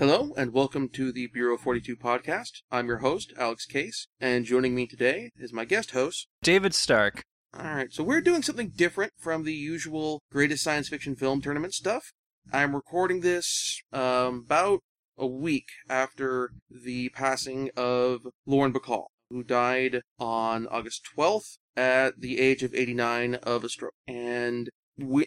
Hello, and welcome to the Bureau 42 podcast. I'm your host, Alex Case, and joining me today is my guest host, David Stark. Alright, so we're doing something different from the usual greatest science fiction film tournament stuff. I'm recording this um, about a week after the passing of Lauren Bacall, who died on August 12th at the age of 89 of a stroke. And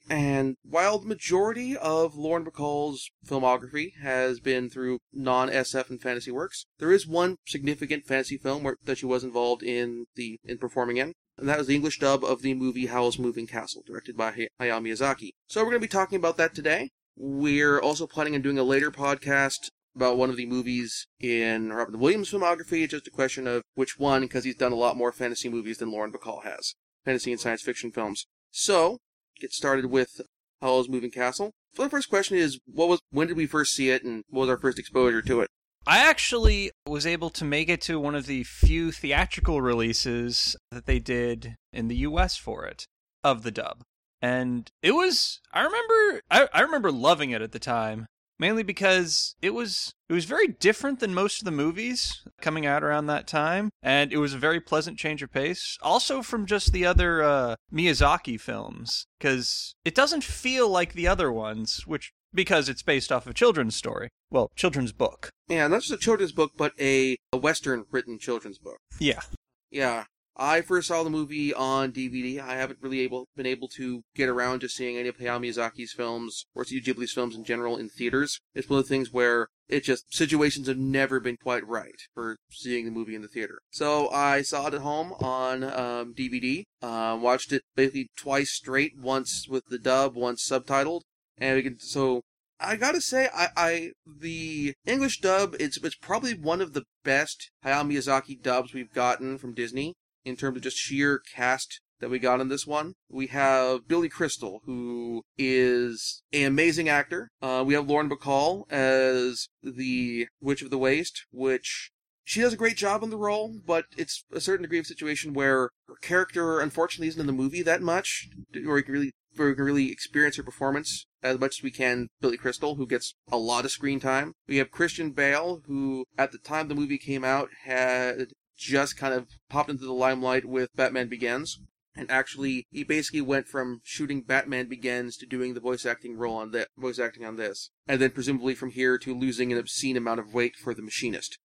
and while the majority of Lauren Bacall's filmography has been through non-SF and fantasy works, there is one significant fantasy film where, that she was involved in the in performing in, and that was the English dub of the movie Howl's Moving Castle, directed by Hayao Miyazaki. So we're going to be talking about that today. We're also planning on doing a later podcast about one of the movies in Robin Williams' filmography. It's just a question of which one, because he's done a lot more fantasy movies than Lauren Bacall has, fantasy and science fiction films. So get started with Howl's Moving Castle. So the first question is, what was when did we first see it, and what was our first exposure to it? I actually was able to make it to one of the few theatrical releases that they did in the US for it of the dub. And it was I remember I, I remember loving it at the time. Mainly because it was it was very different than most of the movies coming out around that time, and it was a very pleasant change of pace. Also from just the other uh, Miyazaki films, because it doesn't feel like the other ones, which because it's based off a children's story. Well, children's book. Yeah, not just a children's book, but a, a Western written children's book. Yeah. Yeah. I first saw the movie on DVD. I haven't really able been able to get around to seeing any of Hayao Miyazaki's films or Studio Ghibli's films in general in theaters. It's one of the things where it just situations have never been quite right for seeing the movie in the theater. So I saw it at home on um, DVD. Uh, watched it basically twice straight, once with the dub, once subtitled, and we can so I gotta say, I, I the English dub it's it's probably one of the best Hayao Miyazaki dubs we've gotten from Disney in terms of just sheer cast that we got in this one. We have Billy Crystal, who is an amazing actor. Uh, we have Lauren Bacall as the Witch of the Waste, which she does a great job in the role, but it's a certain degree of situation where her character unfortunately isn't in the movie that much, or you can really, where we can really experience her performance as much as we can Billy Crystal, who gets a lot of screen time. We have Christian Bale, who at the time the movie came out had just kind of popped into the limelight with Batman Begins. And actually, he basically went from shooting Batman Begins to doing the voice acting role on that, voice acting on this, and then presumably from here to losing an obscene amount of weight for the Machinist.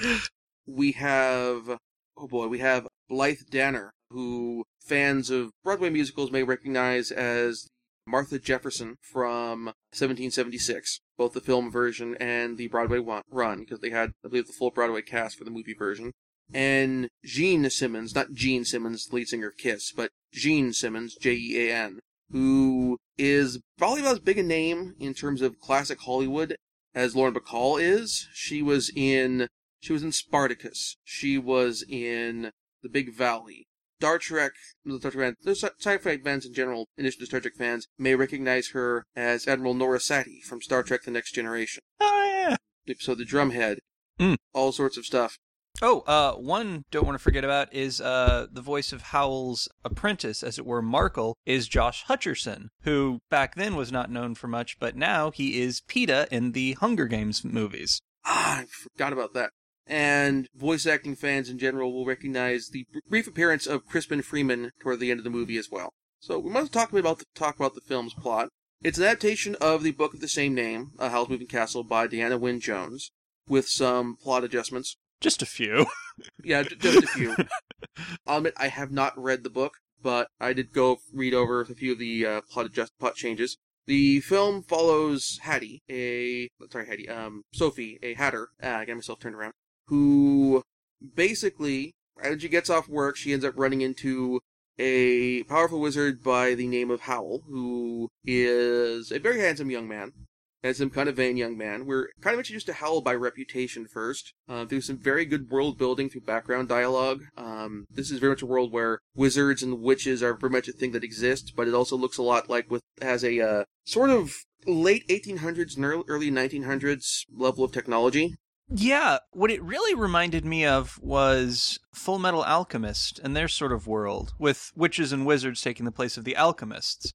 we have, oh boy, we have Blythe Danner, who fans of Broadway musicals may recognize as Martha Jefferson from 1776, both the film version and the Broadway run, because they had, I believe, the full Broadway cast for the movie version and Jean Simmons, not Gene Simmons, lead singer of Kiss, but Jean Simmons, J E A N, who is probably about as big a name in terms of classic Hollywood as Lauren Bacall is. She was in she was in Spartacus. She was in The Big Valley. Star Trek, the Star Trek fans, Trek fans in general, in addition to Star Trek fans, may recognize her as Admiral Norah Satie from Star Trek The Next Generation. Oh, yeah. So the drumhead. Mm. All sorts of stuff. Oh, uh, one don't want to forget about is uh, the voice of Howl's apprentice, as it were, Markl, is Josh Hutcherson, who back then was not known for much, but now he is Peeta in the Hunger Games movies. Ah, I forgot about that. And voice acting fans in general will recognize the brief appearance of Crispin Freeman toward the end of the movie as well. So we must talk about the, talk about the film's plot. It's an adaptation of the book of the same name, A Howl's Moving Castle, by Diana Wynne Jones, with some plot adjustments. Just a few. yeah, just a few. I'll admit I have not read the book, but I did go read over a few of the uh, plot adjust plot changes. The film follows Hattie, a sorry Hattie, um Sophie, a hatter. Uh, I got myself turned around. Who basically, as she gets off work, she ends up running into a powerful wizard by the name of Howl, who is a very handsome young man as some kind of vain young man. We're kind of introduced to Howl by reputation first, uh, through some very good world building through background dialogue. Um, this is very much a world where wizards and witches are very much a thing that exists, but it also looks a lot like with has a uh, sort of late 1800s and early 1900s level of technology. Yeah, what it really reminded me of was Full Metal Alchemist and their sort of world, with witches and wizards taking the place of the alchemists.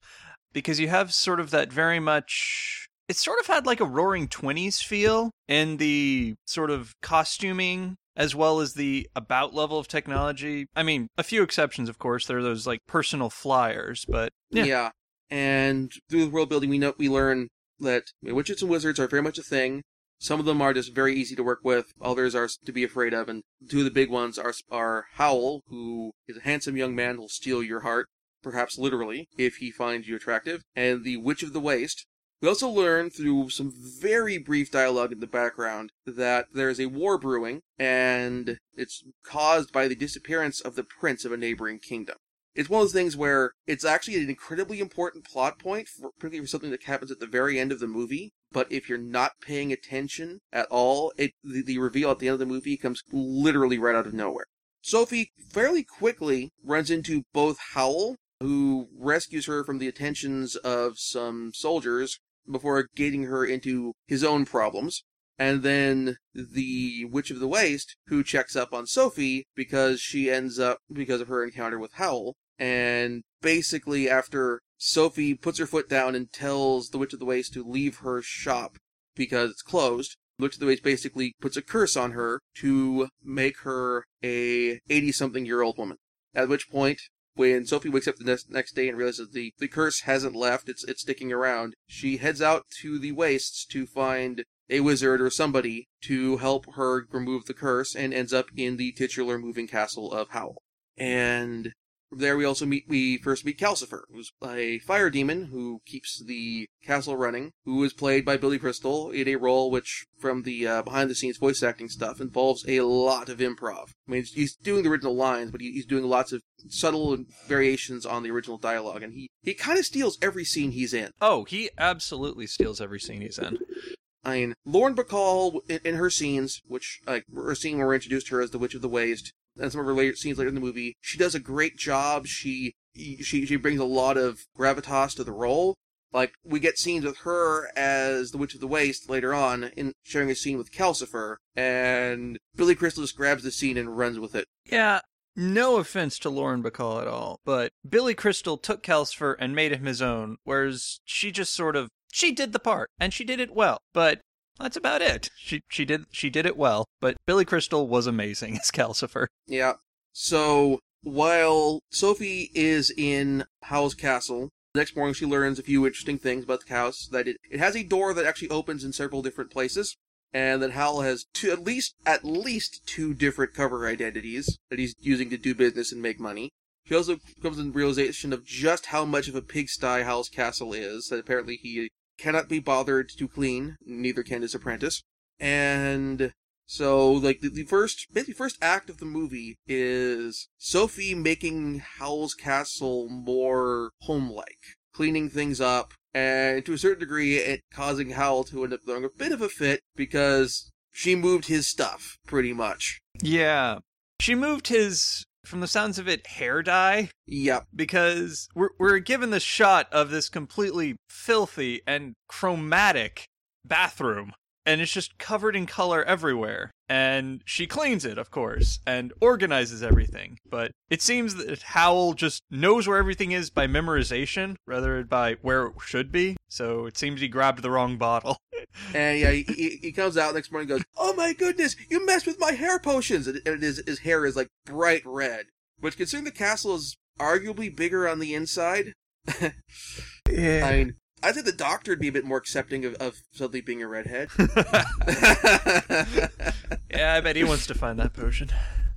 Because you have sort of that very much it sort of had like a Roaring Twenties feel in the sort of costuming as well as the about level of technology. I mean, a few exceptions, of course. There are those like personal flyers, but yeah. And through the world building, we know we learn that witches and wizards are very much a thing. Some of them are just very easy to work with. Others are to be afraid of. And two of the big ones are are Howl, who is a handsome young man who'll steal your heart, perhaps literally, if he finds you attractive, and the Witch of the Waste. We also learn through some very brief dialogue in the background that there is a war brewing, and it's caused by the disappearance of the prince of a neighboring kingdom it's one of those things where it's actually an incredibly important plot point, for, particularly for something that happens at the very end of the movie. But if you're not paying attention at all, it the, the reveal at the end of the movie comes literally right out of nowhere. Sophie fairly quickly runs into both Howl, who rescues her from the attentions of some soldiers before getting her into his own problems, and then the Witch of the Waste, who checks up on Sophie because she ends up, because of her encounter with Howl, and basically after Sophie puts her foot down and tells the Witch of the Waste to leave her shop because it's closed, the Witch of the Waste basically puts a curse on her to make her a 80 something year old woman. At which point, when Sophie wakes up the next, day and realizes the, the curse hasn't left, it's, it's sticking around, she heads out to the wastes to find a wizard or somebody to help her remove the curse and ends up in the titular moving castle of Howl. And there we also meet we first meet Calcifer, who's a fire demon who keeps the castle running, who is played by Billy Crystal in a role which, from the uh, behind the scenes voice acting stuff, involves a lot of improv. I mean, he's doing the original lines, but he's doing lots of subtle variations on the original dialogue, and he he kind of steals every scene he's in. Oh, he absolutely steals every scene he's in. I mean, Lauren Bacall in, in her scenes, which like her scene where we're introduced to her as the Witch of the Waste, and some of her later scenes later in the movie, she does a great job. She she she brings a lot of gravitas to the role. Like we get scenes with her as the Witch of the Waste later on, in sharing a scene with Calcifer, and Billy Crystal just grabs the scene and runs with it. Yeah, no offense to Lauren Bacall at all, but Billy Crystal took Calcifer and made him his own, whereas she just sort of she did the part and she did it well. But that's about it. She she did she did it well, but Billy Crystal was amazing as Calcifer. Yeah. So while Sophie is in Howl's castle, the next morning she learns a few interesting things about the house. That it, it has a door that actually opens in several different places, and that Howl has two, at least at least two different cover identities that he's using to do business and make money. She also comes to realization of just how much of a pigsty Howl's castle is. That apparently he cannot be bothered to clean, neither can his apprentice. And so, like, the, the first, basically, first act of the movie is Sophie making Howl's castle more home-like, cleaning things up, and to a certain degree, it causing Howl to end up throwing a bit of a fit because she moved his stuff, pretty much. Yeah. She moved his from the sounds of it, hair dye. Yep. Because we're we're given the shot of this completely filthy and chromatic bathroom. And it's just covered in color everywhere. And she cleans it, of course, and organizes everything. But it seems that Howl just knows where everything is by memorization rather than by where it should be. So it seems he grabbed the wrong bottle. and yeah, he, he comes out next morning and goes, "Oh my goodness, you messed with my hair potions!" And, and his his hair is like bright red. Which, considering the castle is arguably bigger on the inside, yeah. I mean, I think the doctor would be a bit more accepting of, of suddenly being a redhead. yeah, I bet he wants to find that potion.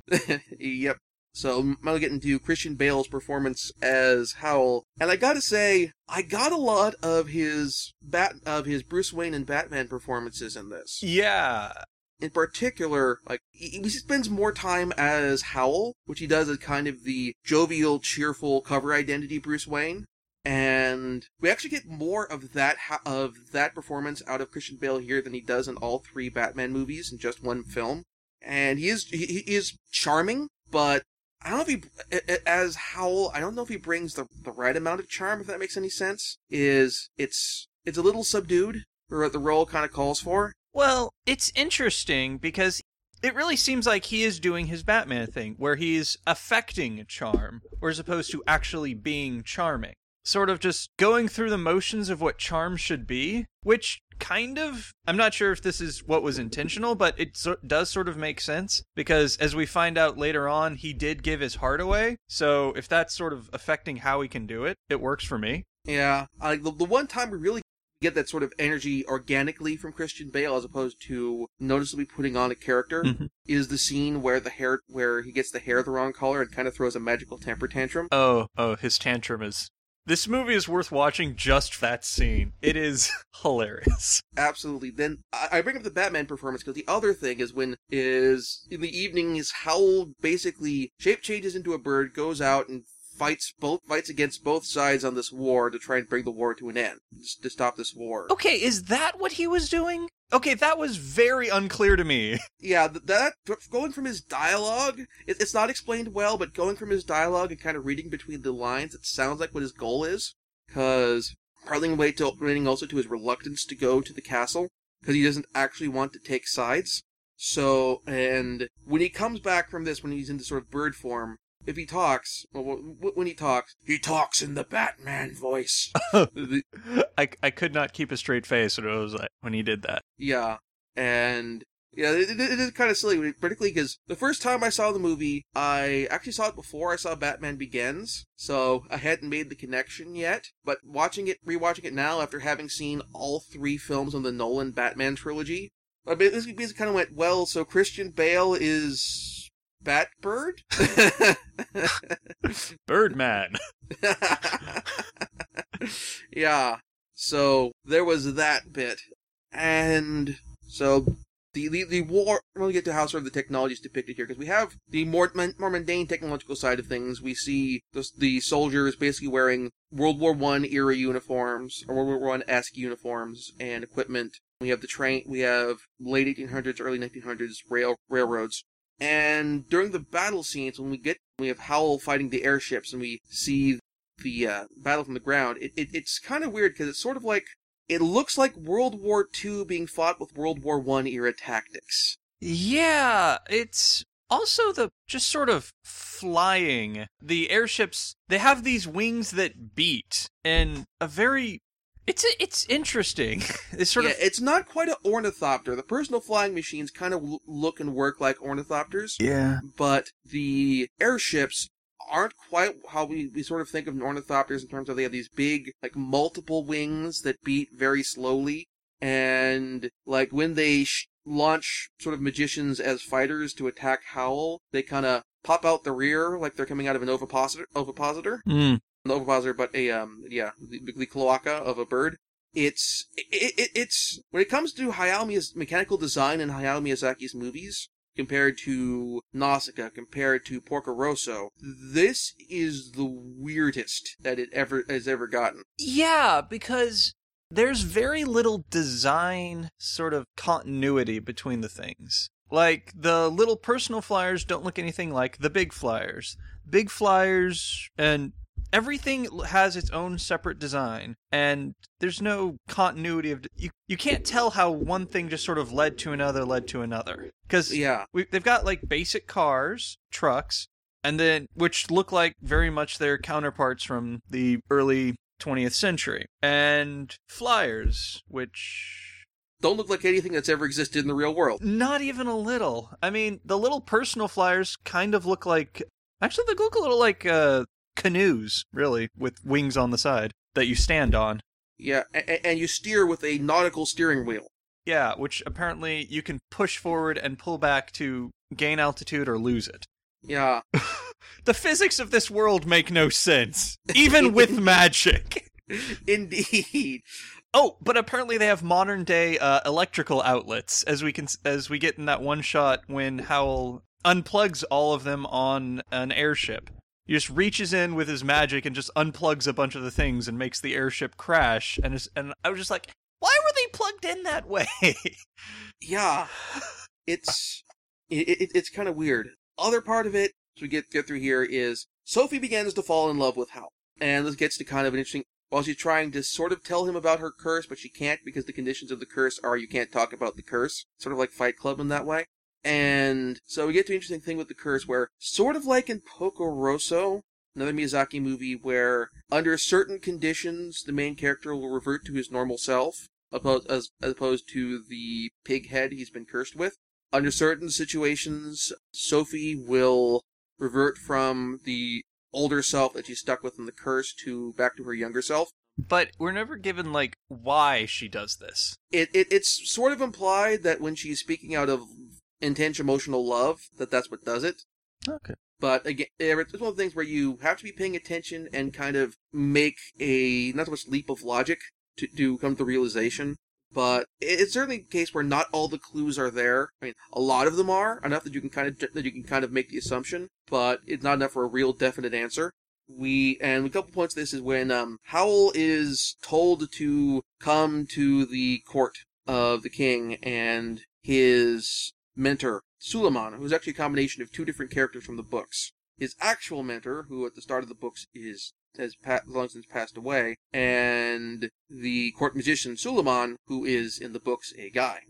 yep. So I'm gonna get into Christian Bale's performance as Howl, and I gotta say, I got a lot of his bat of his Bruce Wayne and Batman performances in this. Yeah. In particular, like he, he spends more time as Howl, which he does as kind of the jovial, cheerful cover identity Bruce Wayne, and we actually get more of that of that performance out of Christian Bale here than he does in all three Batman movies in just one film. And he is he, he is charming, but I don't know if he, as Howl, I don't know if he brings the the right amount of charm. If that makes any sense, is it's it's a little subdued for what the role kind of calls for. Well, it's interesting because it really seems like he is doing his Batman thing, where he's affecting charm, or as opposed to actually being charming. Sort of just going through the motions of what charm should be, which kind of I'm not sure if this is what was intentional, but it so- does sort of make sense because as we find out later on, he did give his heart away. So if that's sort of affecting how he can do it, it works for me. Yeah, uh, the, the one time we really get that sort of energy organically from Christian Bale as opposed to noticeably putting on a character Mhm. is the scene where the hair where he gets the hair the wrong color and kind of throws a magical temper tantrum. Oh, oh, his tantrum is. This movie is worth watching just that scene. It is hilarious. Absolutely. Then I I bring up the Batman performance because the other thing is when is in the evening is Howl basically shape changes into a bird, goes out and fights both fights against both sides on this war to try and bring the war to an end, to stop this war. Okay, is that what he was doing? Okay, that was very unclear to me. Yeah, that going from his dialogue, it, it's not explained well, but going from his dialogue and kind of reading between the lines, it sounds like what his goal is. Because partly relating also to his reluctance to go to the castle, because he doesn't actually want to take sides. So, and when he comes back from this, when he's in the sort of bird form, if he talks, well, when he talks, he talks in the Batman voice. The- I, I could not keep a straight face when, it was like, when he did that. Yeah, and yeah, it, it, it is kind of silly, particularly because the first time I saw the movie, I actually saw it before I saw Batman Begins, so I hadn't made the connection yet. But watching it, rewatching it now after having seen all three films on the Nolan Batman trilogy, I basically kind of went, well, so Christian Bale is Batbird. Birdman. yeah. So there was that bit, and so the the, the war. We'll get to how sort of the technology is depicted here because we have the more more mundane technological side of things. We see the the soldiers basically wearing World War One era uniforms or World War One esque uniforms and equipment. We have the train. We have late 1800s, early 1900s rail railroads. And during the battle scenes, when we get we have Howl fighting the airships, and we see the uh, battle from the ground, it, it it's kind of weird because it's sort of like it looks like World War II being fought with World War One era tactics. Yeah, it's also the just sort of flying. The airships, they have these wings that beat and a very it's it's interesting. It's sort yeah, of it's not quite an ornithopter. The personal flying machines kind of look and work like ornithopters, Yeah. but the airships aren't quite how we, we sort of think of ornithopters in terms of they have these big, like, multiple wings that beat very slowly. And, like, when they sh- launch sort of magicians as fighters to attack Howl, they kind of pop out the rear like they're coming out of an ovipositor, ovipositor Mm. An ovipositor, but a um, yeah, the, the cloaca of a bird. It's it, it, it's when it comes to Hayao mechanical design in Hayao Miyazaki's movies compared to Nausicaa, compared to Porco Rosso, this is the weirdest that it ever has ever gotten. Yeah, because there's very little design sort of continuity between the things. Like the little personal flyers don't look anything like the big flyers. Big flyers and everything has its own separate design and there's no continuity of you you can't tell how one thing just sort of led to another led to another cuz Yeah, we, they've got like basic cars, trucks, and then which look like very much their counterparts from the early 20th century, and flyers, which don't look like anything that's ever existed in the real world. not even a little. I mean, the little personal flyers kind of look like actually they look a little like uh, canoes, really, with wings on the side that you stand on. Yeah, and, and you steer with a nautical steering wheel. Yeah, which apparently you can push forward and pull back to gain altitude or lose it. Yeah, The physics of this world make no sense, even with magic. indeed. Oh, but apparently they have modern day uh, electrical outlets, as we can as we get in that one shot when Howl unplugs all of them on an airship. He just reaches in with his magic and just unplugs a bunch of the things and makes the airship crash. And is, and I was just like, why were they plugged in that way? Yeah, it's it, it, it's kind of weird. Other part of it, as we get get through here, is Sophie begins to fall in love with Hal, and this gets to kind of an interesting. While she's trying to sort of tell him about her curse, but she can't because the conditions of the curse are you can't talk about the curse, sort of like Fight Club in that way. And so we get to an interesting thing with the curse where, sort of like in Porco Rosso, another Miyazaki movie where, under certain conditions, the main character will revert to his normal self, opposed, as, as opposed to the pig head he's been cursed with. Under certain situations, Sophie will revert from the older self that she's stuck with in the curse to back to her younger self. But we're never given like why she does this. It, it it's sort of implied that when she's speaking out of intense emotional love, that that's what does it. Okay. But again, it's one of the things where you have to be paying attention and kind of make a not so much leap of logic to, to come to the realization. But it's certainly a case where not all the clues are there. I mean, a lot of them are enough that you can kind of that you can kind of make the assumption, but it's not enough for a real definite answer. We and a couple points. This is when um, Howl is told to come to the court of the king, and his mentor Suleiman, who's actually a combination of two different characters from the books. His actual mentor, who at the start of the books is has pa- long since passed away, and the court magician Suleiman, who is in the books a guy.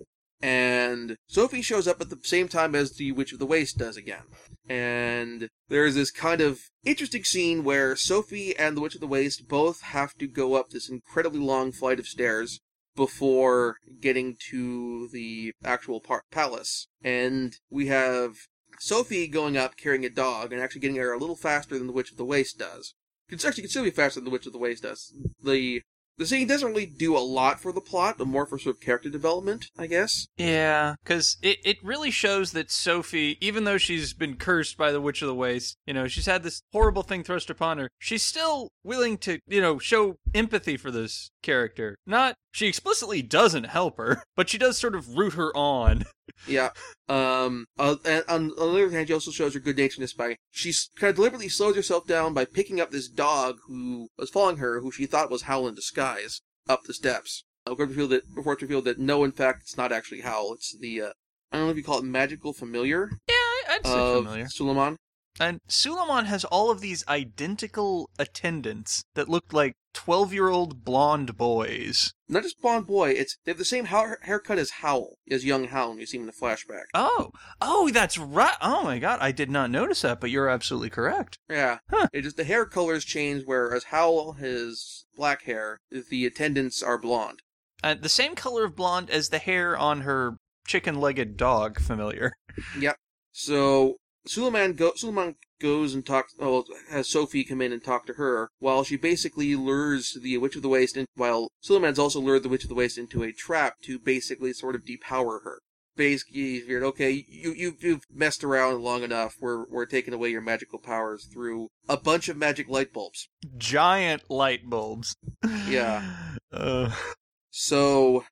And Sophie shows up at the same time as the Witch of the Waste does again. And there's this kind of interesting scene where Sophie and the Witch of the Waste both have to go up this incredibly long flight of stairs before getting to the actual par- palace. And we have Sophie going up carrying a dog and actually getting there a little faster than the Witch of the Waste does. It's actually considerably faster than the Witch of the Waste does. The the scene doesn't really do a lot for the plot, but more for sort of character development, I guess. Yeah, because it, it really shows that Sophie, even though she's been cursed by the Witch of the Waste, you know, she's had this horrible thing thrust upon her, she's still willing to, you know, show empathy for this character. Not, she explicitly doesn't help her, but she does sort of root her on. Yeah. Um. Uh, and on, on the other hand, she also shows her good naturedness by she kind of deliberately slows herself down by picking up this dog who was following her, who she thought was Howl in disguise, up the steps. It's revealed that, before it's revealed that no, in fact, it's not actually Howl. It's the uh, I don't know if you call it magical familiar Yeah, I'd say familiar. Suleiman. And Suleiman has all of these identical attendants that look like 12 year old blonde boys. Not just blonde boy. It's they have the same ha- haircut as Howl, as young Howl. when You see him in the flashback. Oh, oh, that's right. Oh my god, I did not notice that, but you're absolutely correct. Yeah. Huh. It just the hair colors change, whereas Howl has black hair. The attendants are blonde. Uh, the same color of blonde as the hair on her chicken legged dog, familiar. Yep. So Suleiman go Suleiman goes and talks. Oh, has Sophie come in and talk to her while she basically lures the Witch of the Waste. In, while Suleiman's also lured the Witch of the Waste into a trap to basically sort of depower her. Basically, figured, okay, you you you've messed around long enough. We're we're taking away your magical powers through a bunch of magic light bulbs. Giant light bulbs. Yeah. Uh, So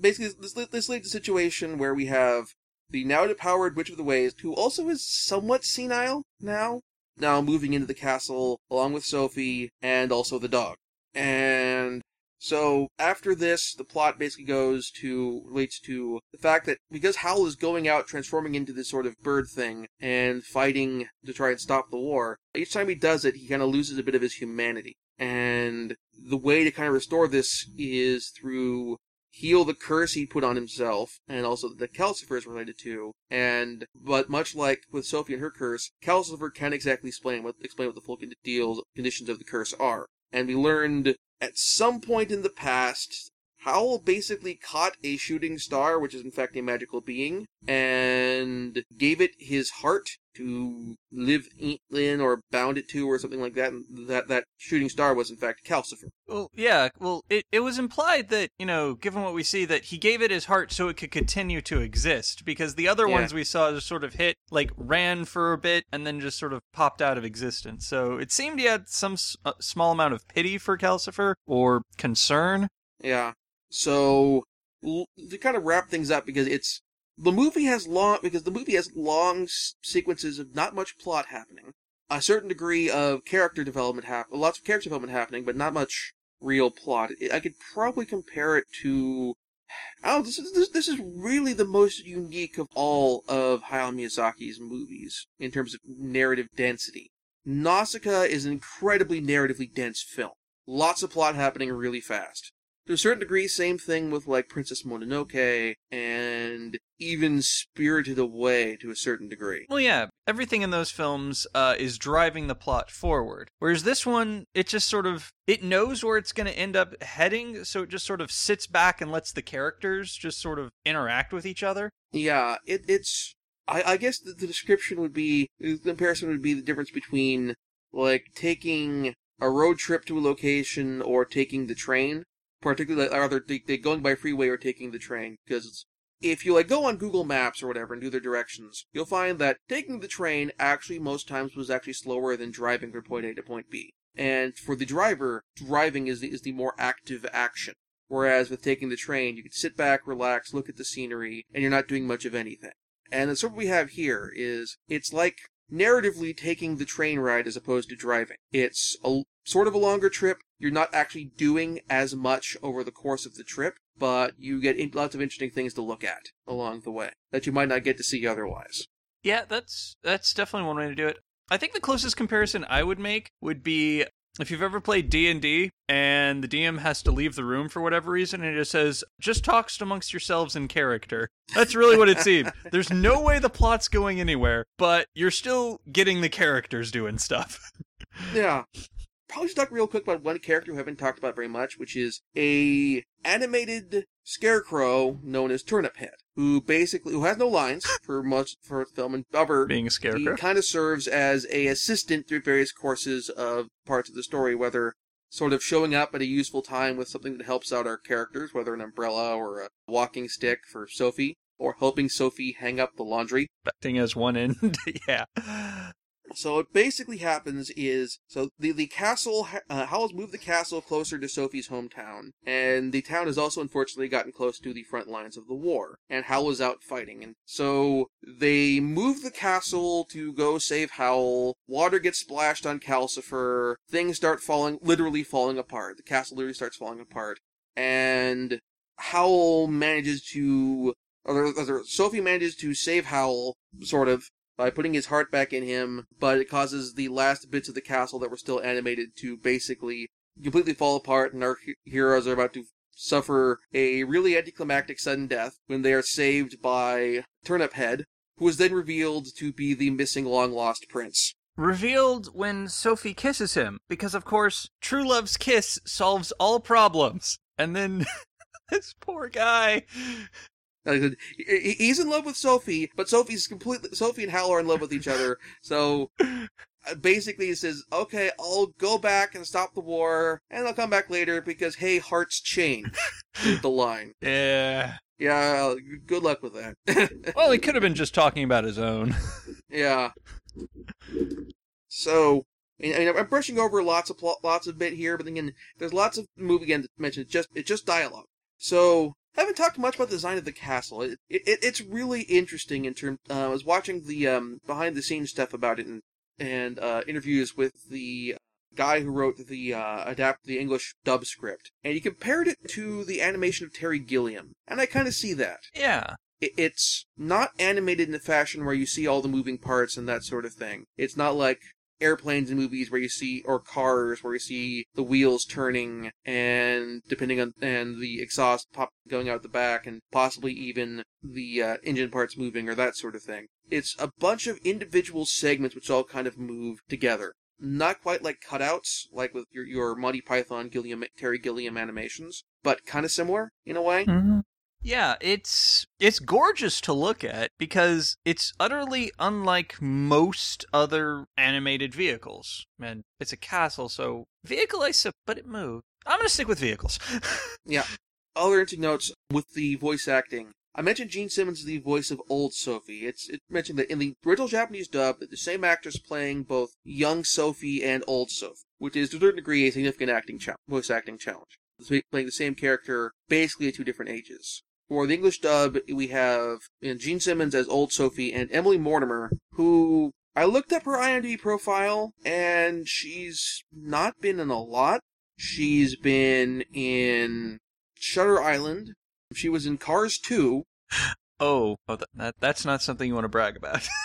basically, this this leads to a situation where we have the now depowered Witch of the Waste, who also is somewhat senile now, now moving into the castle along with Sophie and also the dog. And so after this, the plot basically goes to relates to the fact that because Howl is going out transforming into this sort of bird thing and fighting to try and stop the war, each time he does it, he kind of loses a bit of his humanity. And the way to kind of restore this is through heal the curse he put on himself, and also the Calcifer is related to. And but much like with Sophie and her curse, Calcifer can't exactly explain what explain what the full deals conditions of the curse are. And we learned at some point in the past. Howl basically caught a shooting star, which is in fact a magical being, and gave it his heart to live in or bound it to or something like that. And that that shooting star was in fact Calcifer. well, yeah, well, it, it was implied that, you know, given what we see, that he gave it his heart so it could continue to exist, because the other Yeah. ones we saw just sort of hit, like, ran for a bit and then just sort of popped out of existence. So it seemed he had some s- small amount of pity for Calcifer, or concern. Yeah. So to kind of wrap things up because it's the movie has long because the movie has long sequences of not much plot happening, a certain degree of character development happen, lots of character development happening, but not much real plot. I- I could probably compare it to. Oh, this is this, this is really the most unique of all of Hayao Miyazaki's movies in terms of narrative density. Nausicaa is an incredibly narratively dense film. Lots of plot happening really fast to a certain degree, same thing with like Princess Mononoke and even spirited away to a certain degree. Well, yeah, everything in those films uh, is driving the plot forward. Whereas this one, it just sort of it knows where it's going to end up heading, so it just sort of sits back and lets the characters just sort of interact with each other. Yeah, it, it's. I, I guess the, the description would be the comparison would be the difference between like taking a road trip to a location or taking the train. Particularly, either they, they going by freeway or taking the train because if you like go on Google Maps or whatever and do their directions, you'll find that taking the train actually most times was actually slower than driving from point A to point B. And for the driver, driving is the, is the more active action. Whereas with taking the train, you can sit back, relax, look at the scenery, and you're not doing much of anything. And that's what we have here is it's like narratively taking the train ride as opposed to driving. It's a sort of a longer trip. You're not actually doing as much over the course of the trip, but you get in- lots of interesting things to look at along the way that you might not get to see otherwise. Yeah, that's that's definitely one way to do it. I think the closest comparison I would make would be if you've ever played D&D and the DM has to leave the room for whatever reason and it just says just talks amongst yourselves in character. That's really what it seems. There's no way the plot's going anywhere, but you're still getting the characters doing stuff. Yeah. Probably just talk real quick about one character we haven't talked about very much, which is a animated scarecrow known as Turnip Head, who basically who has no lines for much for film and cover. Being a scarecrow. He kind of serves as a assistant through various courses of parts of the story, whether sort of showing up at a useful time with something that helps out our characters, whether an umbrella or a walking stick for Sophie, or helping Sophie hang up the laundry. Acting as one end. yeah. So what basically happens is, so the the castle, uh, Howl's moved the castle closer to Sophie's hometown, and the town has also unfortunately gotten close to the front lines of the war, and Howl is out fighting, and so they move the castle to go save Howl. Water gets splashed on Calcifer. Things start falling, literally falling apart. The castle literally starts falling apart, and Howl manages to, or Sophie manages to save Howell, sort of, by putting his heart back in him, but it causes the last bits of the castle that were still animated to basically completely fall apart, and our heroes are about to suffer a really anticlimactic sudden death when they are saved by Turnip Head, who is then revealed to be the missing long lost prince. Revealed when Sophie kisses him, because of course, true love's kiss solves all problems. And then this poor guy. He's in love with Sophie, but Sophie's completely Sophie and Hal are in love with each other. So uh, basically, he says, "Okay, I'll go back and stop the war, and I'll come back later because hey, hearts change." the line. Yeah. Yeah, good luck with that. Well, he could have been just talking about his own. yeah. So, I mean, I'm brushing over lots of plot, lots of bit here, but again, there's lots of movie again to mention. It's just it's just dialogue. So, I haven't talked much about the design of the castle. It, it it's really interesting in terms. Uh, I was watching the um, behind the scenes stuff about it and and uh, interviews with the guy who wrote the uh, adapt the English dub script, and he compared it to the animation of Terry Gilliam, and I kind of see that yeah. it- it's not animated in a fashion where you see all the moving parts and that sort of thing. It's not like airplanes in movies where you see or cars where you see the wheels turning and depending on and the exhaust pop going out the back and possibly even the uh, engine parts moving or that sort of thing. It's a bunch of individual segments which all kind of move together. Not quite like cutouts, like with your, your Monty Python Gilliam, Terry Gilliam animations, but kind of similar in a way. Mm-hmm. Yeah, it's it's gorgeous to look at because it's utterly unlike most other animated vehicles. And it's a castle, so vehicle I sup, but it moved. I'm gonna stick with vehicles. Yeah. Other interesting notes with the voice acting. I mentioned Jean Simmons is the voice of old Sophie. It's it mentioned that in the original Japanese dub, the same actress playing both young Sophie and old Sophie, which is to a certain degree a significant acting cha- voice acting challenge. Playing the same character basically at two different ages. For the English dub, we have uh, Jean Simmons as old Sophie and Emily Mortimer, who I looked up her IMDb profile, and she's not been in a lot. She's been in Shutter Island. She was in Cars 2. oh, oh that that's not something you want to brag about.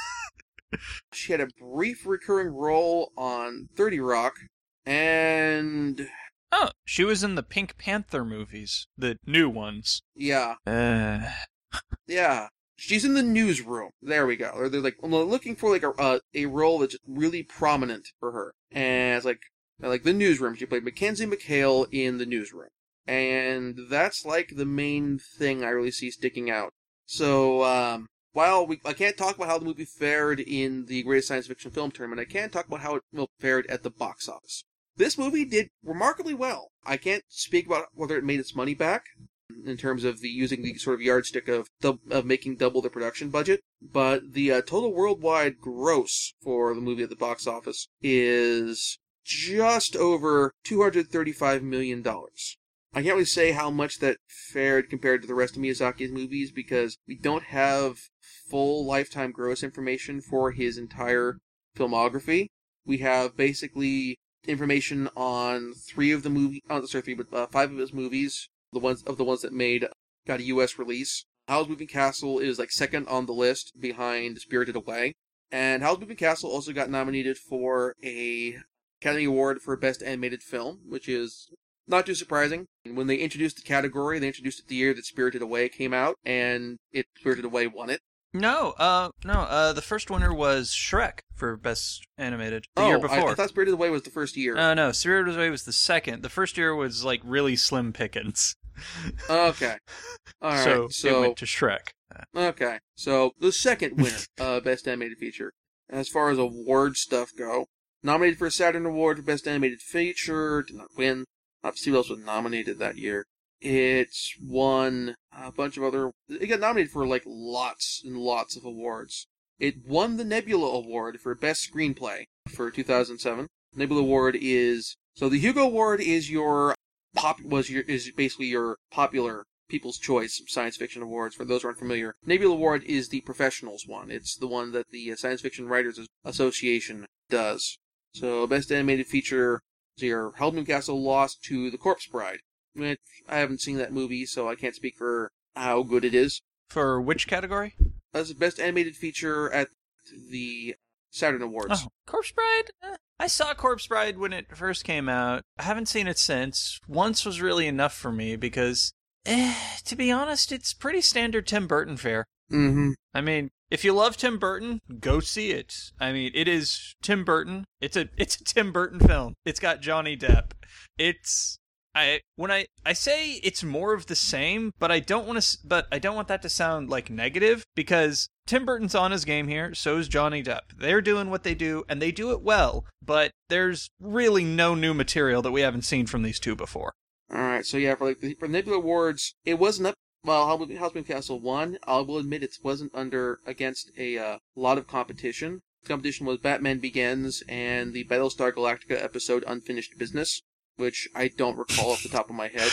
She had a brief recurring role on 30 Rock. And oh, she was in the Pink Panther movies, the new ones. yeah, Uh, yeah. she's in the newsroom. There we go. They're, they're like looking for like a uh, a role that's really prominent for her, and it's like like the newsroom. She played Mackenzie McHale in the newsroom, and that's like the main thing I really see sticking out. So um, while we I can't talk about how the movie fared in the Greatest Science Fiction Film Tournament, I can talk about how it fared at the box office. This movie did remarkably well. I can't speak about whether it made its money back in terms of the using the sort of yardstick of of making double the production budget, but the uh, total worldwide gross for the movie at the box office is just over two hundred thirty-five million dollars. I can't really say how much that fared compared to the rest of Miyazaki's movies because we don't have full lifetime gross information for his entire filmography. We have basically information on three of the movie, oh, sorry, three, but uh, five of his movies, the ones of the ones that made got a U.S. release. Howl's Moving Castle is like second on the list behind Spirited Away, and Howl's Moving Castle also got nominated for a Academy Award for Best Animated Film, which is not too surprising. When they introduced the category, they introduced it the year that Spirited Away came out, and it Spirited Away won it. No, uh, no. Uh, the first winner was Shrek for best animated the oh, year before. I, I thought Spirited Away was the first year. Uh, no, Spirited Away was the second. The first year was like really slim pickings. okay. All right. So, so it went to Shrek. Okay. So the second winner, uh, best animated feature. As far as award stuff go, nominated for a Saturn Award for best animated feature, did not win. Let's see what else was nominated that year. It's won a bunch of other. It got nominated for like lots and lots of awards. It won the Nebula Award for Best Screenplay for 2007. Nebula Award is so the Hugo Award is your pop was your is basically your popular People's Choice Science Fiction Awards. For those who aren't familiar, Nebula Award is the professionals one. It's the one that the uh, Science Fiction Writers Association does. So Best Animated Feature, so your Moving Castle lost to The Corpse Bride. I haven't seen that movie, so I can't speak for how good it is. For which category? As the best animated feature at the Saturn Awards. Oh, Corpse Bride? Eh, I saw Corpse Bride when it first came out. I haven't seen it since. Once was really enough for me because, eh, to be honest, it's pretty standard Tim Burton fare. Mm-hmm. I mean, if you love Tim Burton, go see it. I mean, it is Tim Burton. It's a it's a Tim Burton film. It's got Johnny Depp. It's I when I I say it's more of the same, but I don't want to but I don't want that to sound like negative because Tim Burton's on his game here, so is Johnny Depp. They're doing what they do and they do it well, but there's really no new material that we haven't seen from these two before. All right, so yeah, for like the for Nebula Awards, it wasn't up. Well, Howl's Moving Castle won. I will admit it wasn't under against a uh, lot of competition. The competition was Batman Begins and the Battlestar Galactica episode Unfinished Business which I don't recall off the top of my head.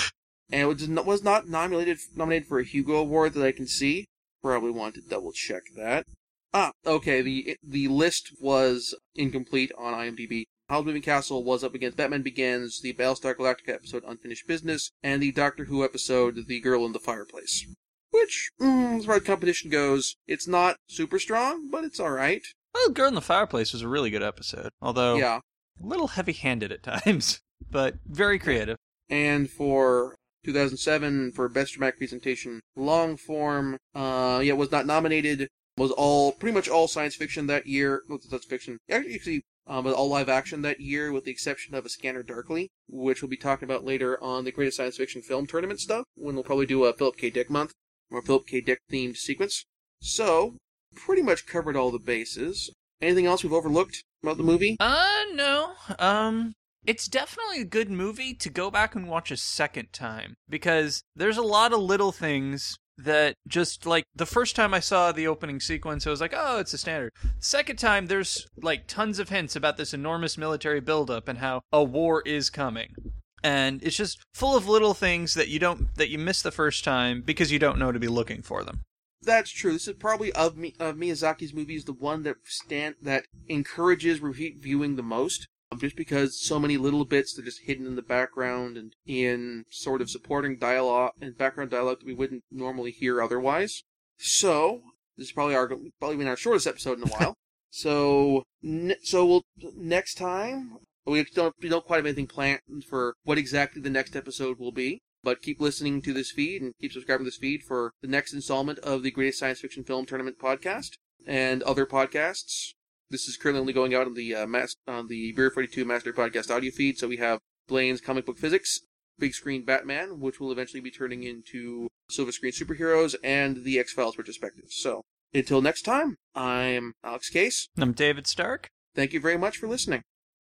And it was not, was not nominated nominated for a Hugo Award that I can see. Probably want to double check that. Ah, okay. The the list was incomplete on IMDb. Howl's Moving Castle was up against Batman Begins, the Battlestar Galactica episode Unfinished Business, and the Doctor Who episode The Girl in the Fireplace. Which, mm, as far as competition goes, it's not super strong, but it's alright. Well, Girl in the Fireplace was a really good episode, although yeah. a little heavy-handed at times but very creative. And for 2007 for best dramatic presentation, long form, uh, yeah, was not nominated. Was all pretty much all science fiction that year. No, that's fiction. Actually, um, all live action that year, with the exception of A Scanner Darkly, which we'll be talking about later on the Greatest Science Fiction Film Tournament stuff, when we'll probably do a Philip K. Dick month, or Philip K. Dick themed sequence. So, pretty much covered all the bases. Anything else we've overlooked about the movie? Uh, no. Um, it's definitely a good movie to go back and watch a second time because there's a lot of little things that just like the first time I saw the opening sequence, I was like, oh, it's a standard. Second time, there's like tons of hints about this enormous military buildup and how a war is coming. And it's just full of little things that you don't that you miss the first time because you don't know to be looking for them. That's true. This is probably of, Mi- of Miyazaki's movies the one that stand that encourages repeat viewing the most just because so many little bits that are just hidden in the background and in sort of supporting dialogue and background dialogue that we wouldn't normally hear otherwise. So this is probably our probably been our shortest episode in a while. so ne- so we'll next time we don't we don't quite have anything planned for what exactly the next episode will be. But keep listening to this feed and keep subscribing to this feed for the next installment of the Greatest Science Fiction Film Tournament podcast and other podcasts. This is currently only going out on the uh, mas- on the Bureau 42 Master Podcast audio feed. So we have Blaine's Comic Book Physics, Big Screen Batman, which will eventually be turning into Silver Screen Superheroes, and the X Files retrospective. So until next time, I'm Alex Case. I'm David Stark. Thank you very much for listening.